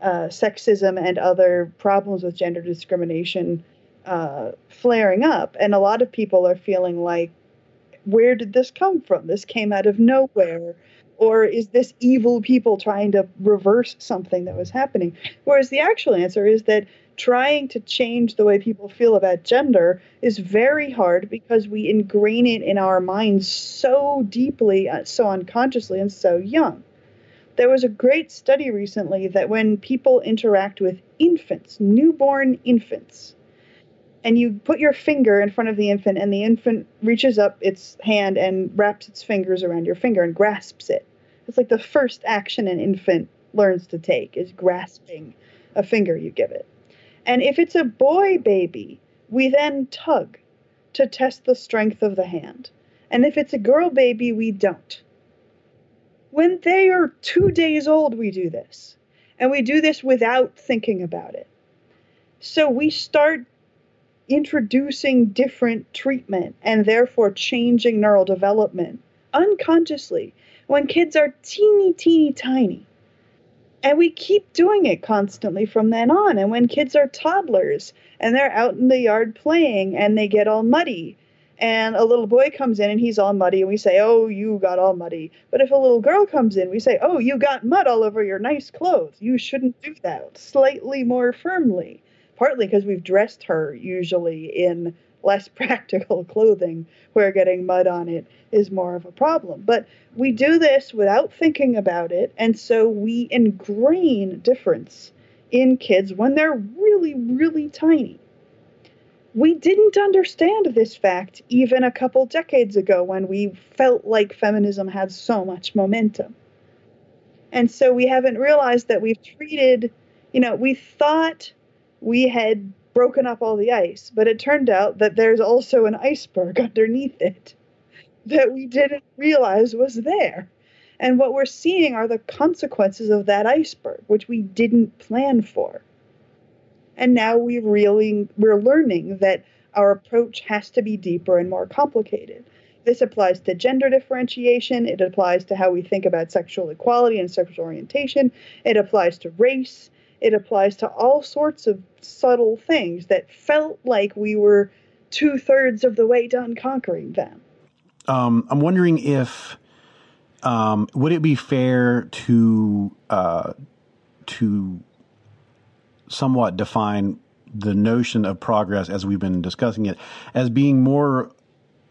uh, sexism and other problems with gender discrimination uh, flaring up. And a lot of people are feeling like, where did this come from? This came out of nowhere. Or is this evil people trying to reverse something that was happening? Whereas the actual answer is that trying to change the way people feel about gender is very hard because we ingrain it in our minds so deeply, uh, so unconsciously, and so young. There was a great study recently that when people interact with infants, newborn infants, and you put your finger in front of the infant, and the infant reaches up its hand and wraps its fingers around your finger and grasps it. It's like the first action an infant learns to take is grasping a finger you give it. And if it's a boy baby, we then tug to test the strength of the hand. And if it's a girl baby, we don't. When they are two days old, we do this. And we do this without thinking about it. So we start introducing different treatment and therefore changing neural development unconsciously when kids are teeny, teeny, tiny. And we keep doing it constantly from then on. And when kids are toddlers and they're out in the yard playing and they get all muddy, and a little boy comes in and he's all muddy, and we say, Oh, you got all muddy. But if a little girl comes in, we say, Oh, you got mud all over your nice clothes. You shouldn't do that. Slightly more firmly. Partly because we've dressed her usually in less practical clothing where getting mud on it is more of a problem. But we do this without thinking about it, and so we ingrain difference in kids when they're really, really tiny. We didn't understand this fact even a couple decades ago when we felt like feminism had so much momentum. And so we haven't realized that we've treated, you know, we thought we had broken up all the ice, but it turned out that there's also an iceberg underneath it that we didn't realize was there. And what we're seeing are the consequences of that iceberg, which we didn't plan for. And now we really we're learning that our approach has to be deeper and more complicated. This applies to gender differentiation, it applies to how we think about sexual equality and sexual orientation, it applies to race, it applies to all sorts of subtle things that felt like we were two thirds of the way done conquering them. Um, I'm wondering if um, would it be fair to uh, to somewhat define the notion of progress as we've been discussing it as being more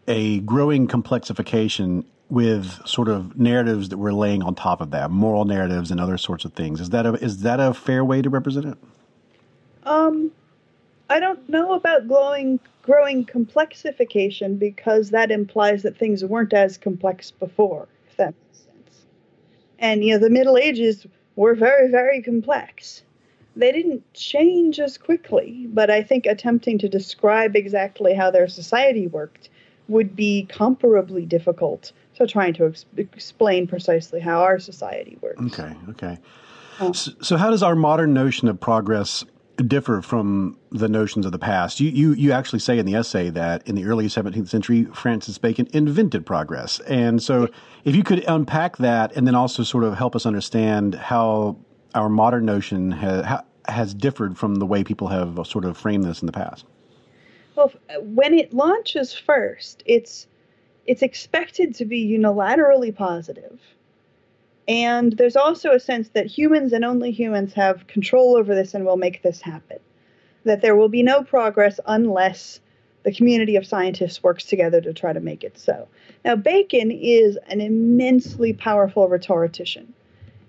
a growing complexification with sort of narratives that we're laying on top of that, moral narratives and other sorts of things. Is that a is that a fair way to represent it? Um, I don't know about growing growing complexification because that implies that things weren't as complex before. If that makes sense. And you know, the Middle Ages were very very complex. They didn't change as quickly, but I think attempting to describe exactly how their society worked would be comparably difficult. So, trying to ex- explain precisely how our society works. Okay, okay. Um, so, so, how does our modern notion of progress differ from the notions of the past? You, you, you actually say in the essay that in the early 17th century, Francis Bacon invented progress. And so, if you could unpack that and then also sort of help us understand how our modern notion has, has differed from the way people have sort of framed this in the past. Well, when it launches first, it's it's expected to be unilaterally positive. And there's also a sense that humans and only humans have control over this and will make this happen. That there will be no progress unless the community of scientists works together to try to make it so. Now, Bacon is an immensely powerful rhetorician.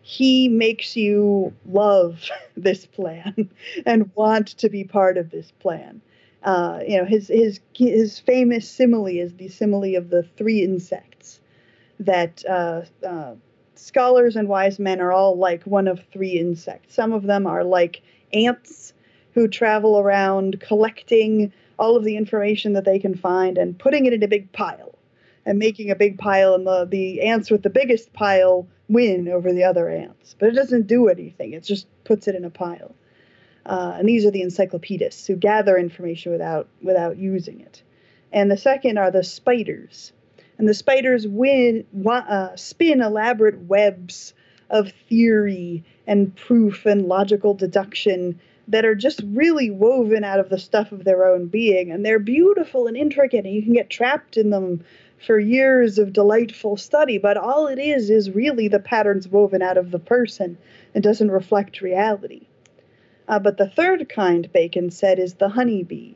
He makes you love this plan and want to be part of this plan. Uh, you know, his his his famous simile is the simile of the three insects that uh, uh, scholars and wise men are all like one of three insects. Some of them are like ants who travel around collecting all of the information that they can find and putting it in a big pile and making a big pile, and the, the ants with the biggest pile win over the other ants. But it doesn't do anything, it just puts it in a pile. Uh, and these are the encyclopedists who gather information without without using it. And the second are the spiders, and the spiders win, uh, spin elaborate webs of theory and proof and logical deduction that are just really woven out of the stuff of their own being, and they're beautiful and intricate, and you can get trapped in them for years of delightful study. But all it is is really the patterns woven out of the person. and doesn't reflect reality. Uh, but the third kind, Bacon said, is the honeybee,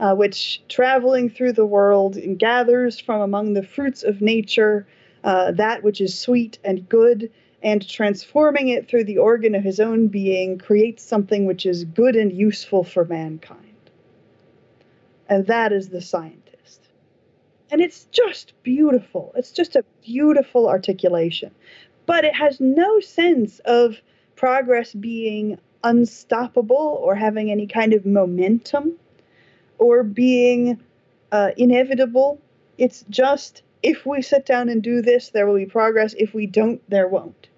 uh, which, traveling through the world, gathers from among the fruits of nature uh, that which is sweet and good, and transforming it through the organ of his own being, creates something which is good and useful for mankind. And that is the scientist. And it's just beautiful. It's just a beautiful articulation. But it has no sense of progress being unstoppable or having any kind of momentum or being uh, inevitable. It's just if we sit down and do this, there will be progress. If we don't, there won't.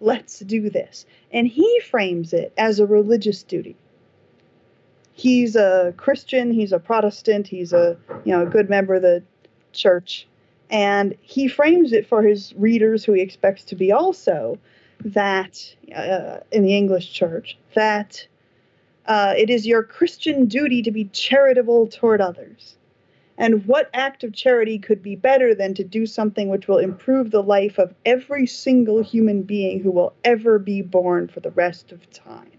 Let's do this. And he frames it as a religious duty. He's a Christian, he's a Protestant, he's a you know a good member of the church, and he frames it for his readers who he expects to be also that uh, in the English church that uh, it is your Christian duty to be charitable toward others. And what act of charity could be better than to do something which will improve the life of every single human being who will ever be born for the rest of time?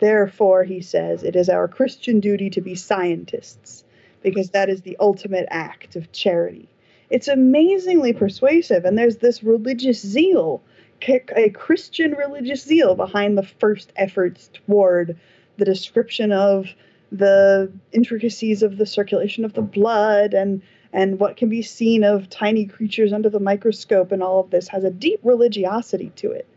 Therefore, he says, it is our Christian duty to be scientists, because that is the ultimate act of charity. It's amazingly persuasive, and there's this religious zeal a Christian religious zeal behind the first efforts toward the description of the intricacies of the circulation of the blood and and what can be seen of tiny creatures under the microscope and all of this has a deep religiosity to it.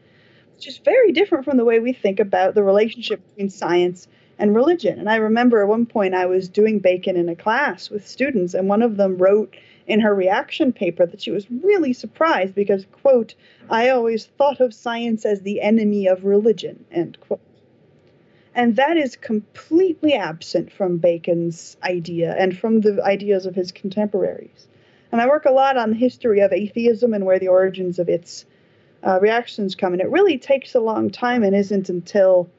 It's just very different from the way we think about the relationship between science and religion. And I remember at one point I was doing Bacon in a class with students, and one of them wrote in her reaction paper that she was really surprised because, quote, I always thought of science as the enemy of religion, end quote. And that is completely absent from Bacon's idea and from the ideas of his contemporaries. And I work a lot on the history of atheism and where the origins of its uh, reactions come. And it really takes a long time and isn't until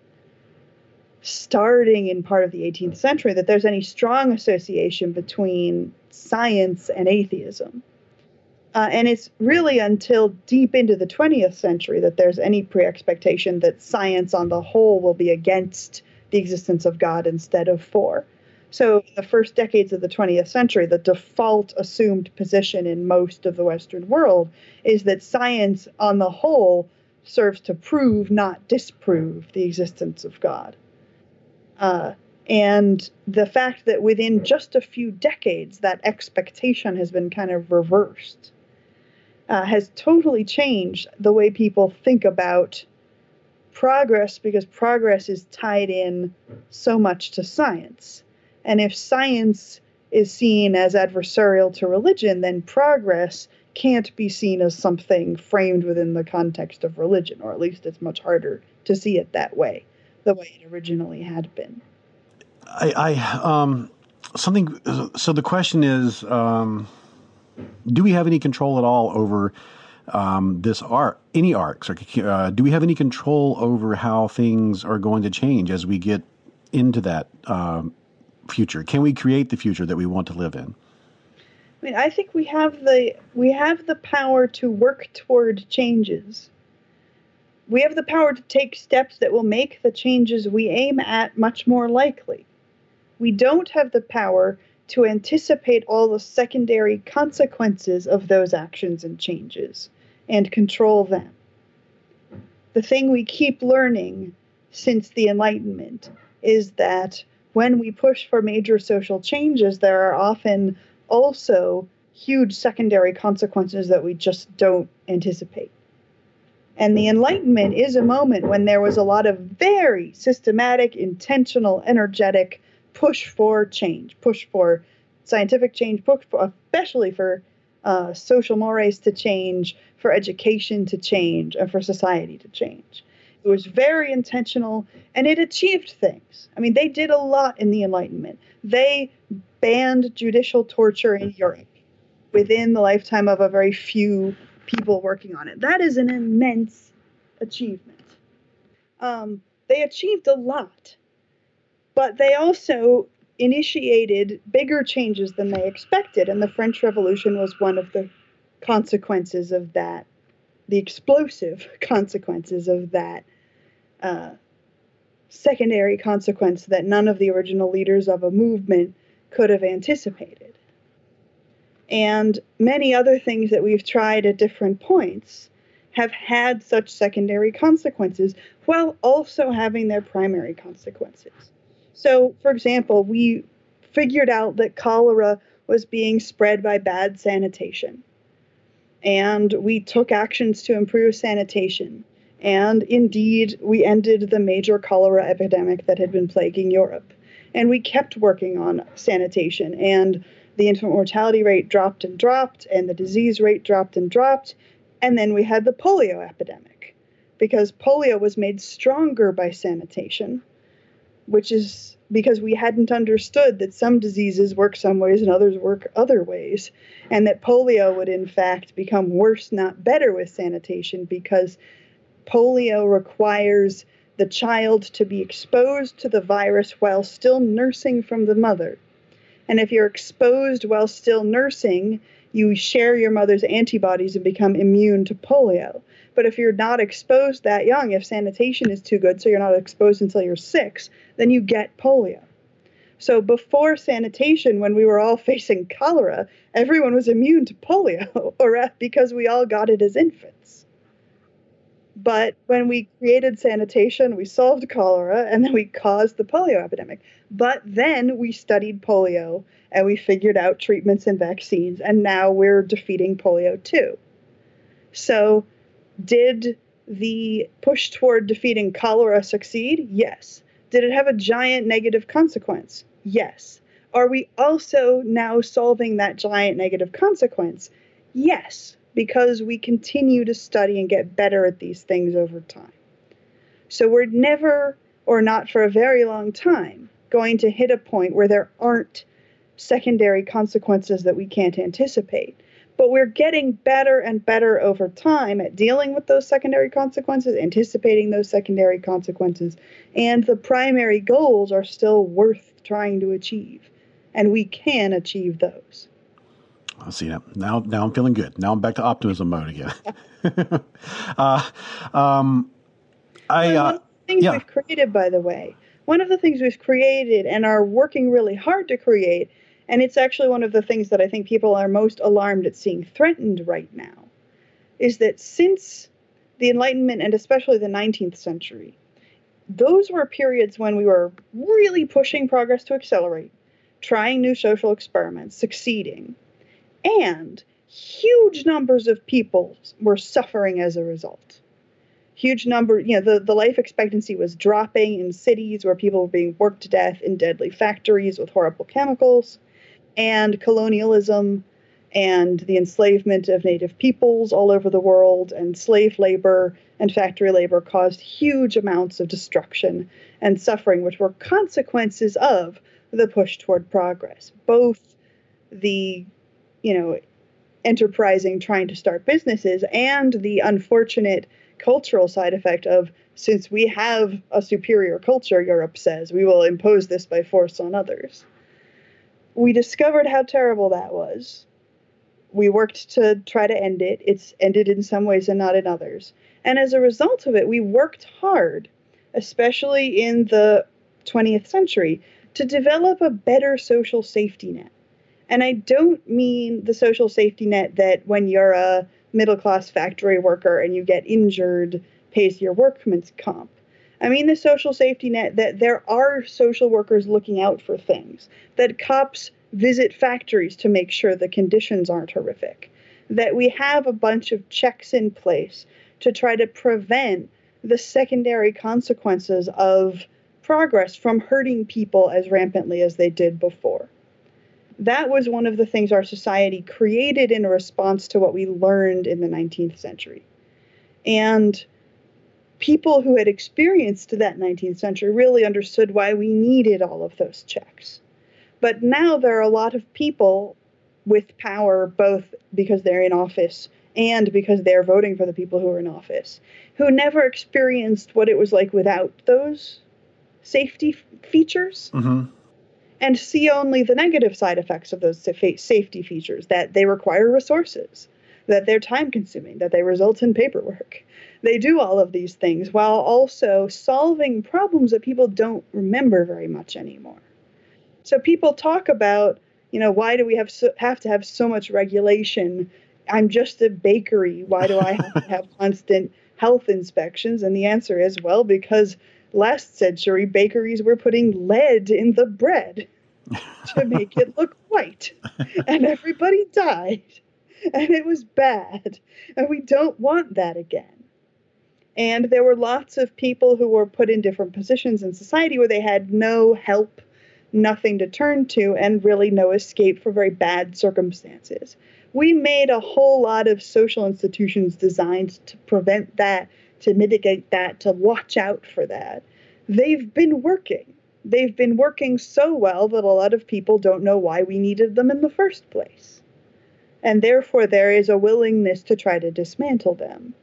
starting in part of the 18th century that there's any strong association between science and atheism. Uh, and it's really until deep into the 20th century that there's any pre expectation that science on the whole will be against the existence of God instead of for. So, in the first decades of the 20th century, the default assumed position in most of the Western world is that science on the whole serves to prove, not disprove, the existence of God. Uh, and the fact that within just a few decades that expectation has been kind of reversed uh, has totally changed the way people think about progress because progress is tied in so much to science. And if science is seen as adversarial to religion, then progress can't be seen as something framed within the context of religion, or at least it's much harder to see it that way, the way it originally had been. I, I um, something. So the question is, um, do we have any control at all over um, this arc, any arcs? Or uh, do we have any control over how things are going to change as we get into that um, future? Can we create the future that we want to live in? I mean, I think we have the we have the power to work toward changes. We have the power to take steps that will make the changes we aim at much more likely. We don't have the power to anticipate all the secondary consequences of those actions and changes and control them. The thing we keep learning since the Enlightenment is that when we push for major social changes, there are often also huge secondary consequences that we just don't anticipate. And the Enlightenment is a moment when there was a lot of very systematic, intentional, energetic push for change, push for scientific change, push for, especially for uh, social mores to change, for education to change, and for society to change. It was very intentional and it achieved things. I mean, they did a lot in the Enlightenment. They banned judicial torture in Europe within the lifetime of a very few people working on it. That is an immense achievement. Um, they achieved a lot, but they also initiated bigger changes than they expected, and the French Revolution was one of the consequences of that, the explosive consequences of that uh, secondary consequence that none of the original leaders of a movement could have anticipated. And many other things that we've tried at different points have had such secondary consequences while also having their primary consequences. So, for example, we figured out that cholera was being spread by bad sanitation. And we took actions to improve sanitation. And indeed, we ended the major cholera epidemic that had been plaguing Europe. And we kept working on sanitation, and the infant mortality rate dropped and dropped, and the disease rate dropped and dropped. And then we had the polio epidemic because polio was made stronger by sanitation, which is because we hadn't understood that some diseases work some ways and others work other ways, and that polio would in fact become worse, not better, with sanitation because polio requires the child to be exposed to the virus while still nursing from the mother. And if you're exposed while still nursing, you share your mother's antibodies and become immune to polio. But if you're not exposed that young, if sanitation is too good, so you're not exposed until you're six, then you get polio. So before sanitation, when we were all facing cholera, everyone was immune to polio, or uh, because we all got it as infants. But when we created sanitation, we solved cholera and then we caused the polio epidemic. But then we studied polio and we figured out treatments and vaccines, and now we're defeating polio too. So, did the push toward defeating cholera succeed? Yes. Did it have a giant negative consequence? Yes. Are we also now solving that giant negative consequence? Yes because we continue to study and get better at these things over time. So we're never, or not for a very long time, going to hit a point where there aren't secondary consequences that we can't anticipate. But we're getting better and better over time at dealing with those secondary consequences, anticipating those secondary consequences, and the primary goals are still worth trying to achieve. And we can achieve those. I see that now. Now I'm feeling good. Now I'm back to optimism mode again. uh, um, I uh, things yeah. we've created, by the way, one of the things we've created and are working really hard to create, and it's actually one of the things that I think people are most alarmed at seeing threatened right now, is that since the Enlightenment and especially the 19th century, those were periods when we were really pushing progress to accelerate, trying new social experiments, succeeding and huge numbers of people were suffering as a result. Huge number, you know, the, the life expectancy was dropping in cities where people were being worked to death in deadly factories with horrible chemicals. and colonialism and the enslavement of native peoples all over the world and slave labor and factory labor caused huge amounts of destruction and suffering which were consequences of the push toward progress both the you know enterprising trying to start businesses and the unfortunate cultural side effect of since we have a superior culture europe says we will impose this by force on others we discovered how terrible that was we worked to try to end it. It's ended in some ways and not in others. And as a result of it, we worked hard, especially in the 20th century, to develop a better social safety net. And I don't mean the social safety net that when you're a middle class factory worker and you get injured pays your workman's comp. I mean the social safety net that there are social workers looking out for things, that cops visit factories to make sure the conditions aren't horrific, that we have a bunch of checks in place to try to prevent the secondary consequences of progress from hurting people as rampantly as they did before. That was one of the things our society created in response to what we learned in the 19th century. And people who had experienced that 19th century really understood why we needed all of those checks. But now there are a lot of people with power, both because they're in office and because they're voting for the people who are in office, who never experienced what it was like without those safety features. Mm-hmm. And see only the negative side effects of those safety features that they require resources, that they're time consuming, that they result in paperwork. They do all of these things while also solving problems that people don't remember very much anymore. So people talk about, you know, why do we have so, have to have so much regulation? I'm just a bakery. Why do I have to have constant health inspections? And the answer is, well, because last century bakeries were putting lead in the bread to make it look white, and everybody died, and it was bad, and we don't want that again. And there were lots of people who were put in different positions in society where they had no help nothing to turn to, and really no escape for very bad circumstances. We made a whole lot of social institutions designed to prevent that, to mitigate that, to watch out for that. They've been working. They've been working so well that a lot of people don't know why we needed them in the first place. And therefore, there is a willingness to try to dismantle them.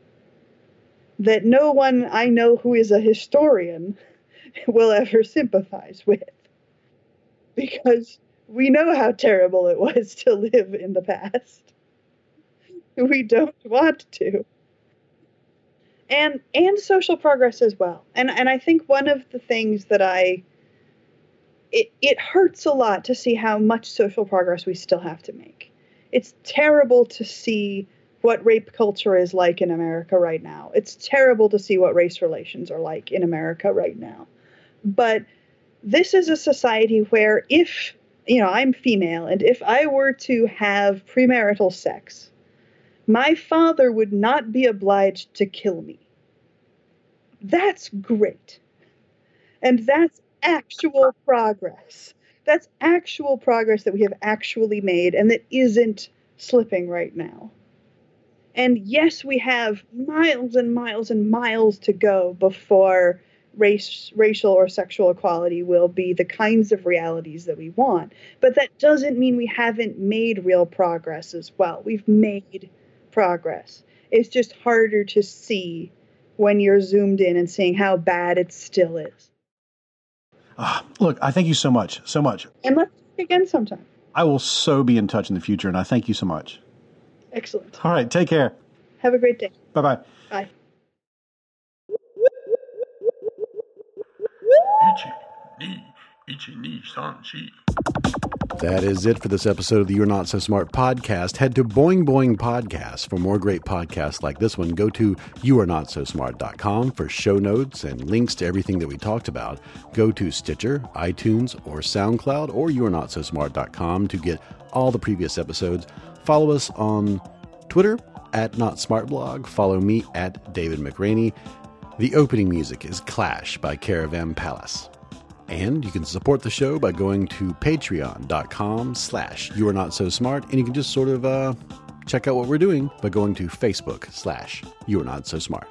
That no one I know who is a historian will ever sympathize with because we know how terrible it was to live in the past. We don't want to. And and social progress as well. And and I think one of the things that I it, it hurts a lot to see how much social progress we still have to make. It's terrible to see what rape culture is like in America right now. It's terrible to see what race relations are like in America right now. But this is a society where if you know i'm female and if i were to have premarital sex my father would not be obliged to kill me that's great and that's actual progress that's actual progress that we have actually made and that isn't slipping right now and yes we have miles and miles and miles to go before race, racial or sexual equality will be the kinds of realities that we want. But that doesn't mean we haven't made real progress as well. We've made progress. It's just harder to see when you're zoomed in and seeing how bad it still is. Uh, look, I thank you so much, so much. And let's again sometime. I will so be in touch in the future, and I thank you so much. Excellent. All right, take care. Have a great day. Bye-bye. Bye. That is it for this episode of the You're Not So Smart podcast. Head to Boing Boing Podcast for more great podcasts like this one. Go to youarenotsosmart.com for show notes and links to everything that we talked about. Go to Stitcher, iTunes, or SoundCloud or youarenotsosmart.com to get all the previous episodes. Follow us on Twitter at NotSmartBlog. Follow me at David McRaney. The opening music is Clash by Caravan Palace. And you can support the show by going to patreon.com slash you are not so smart. And you can just sort of uh, check out what we're doing by going to Facebook slash you are not so smart.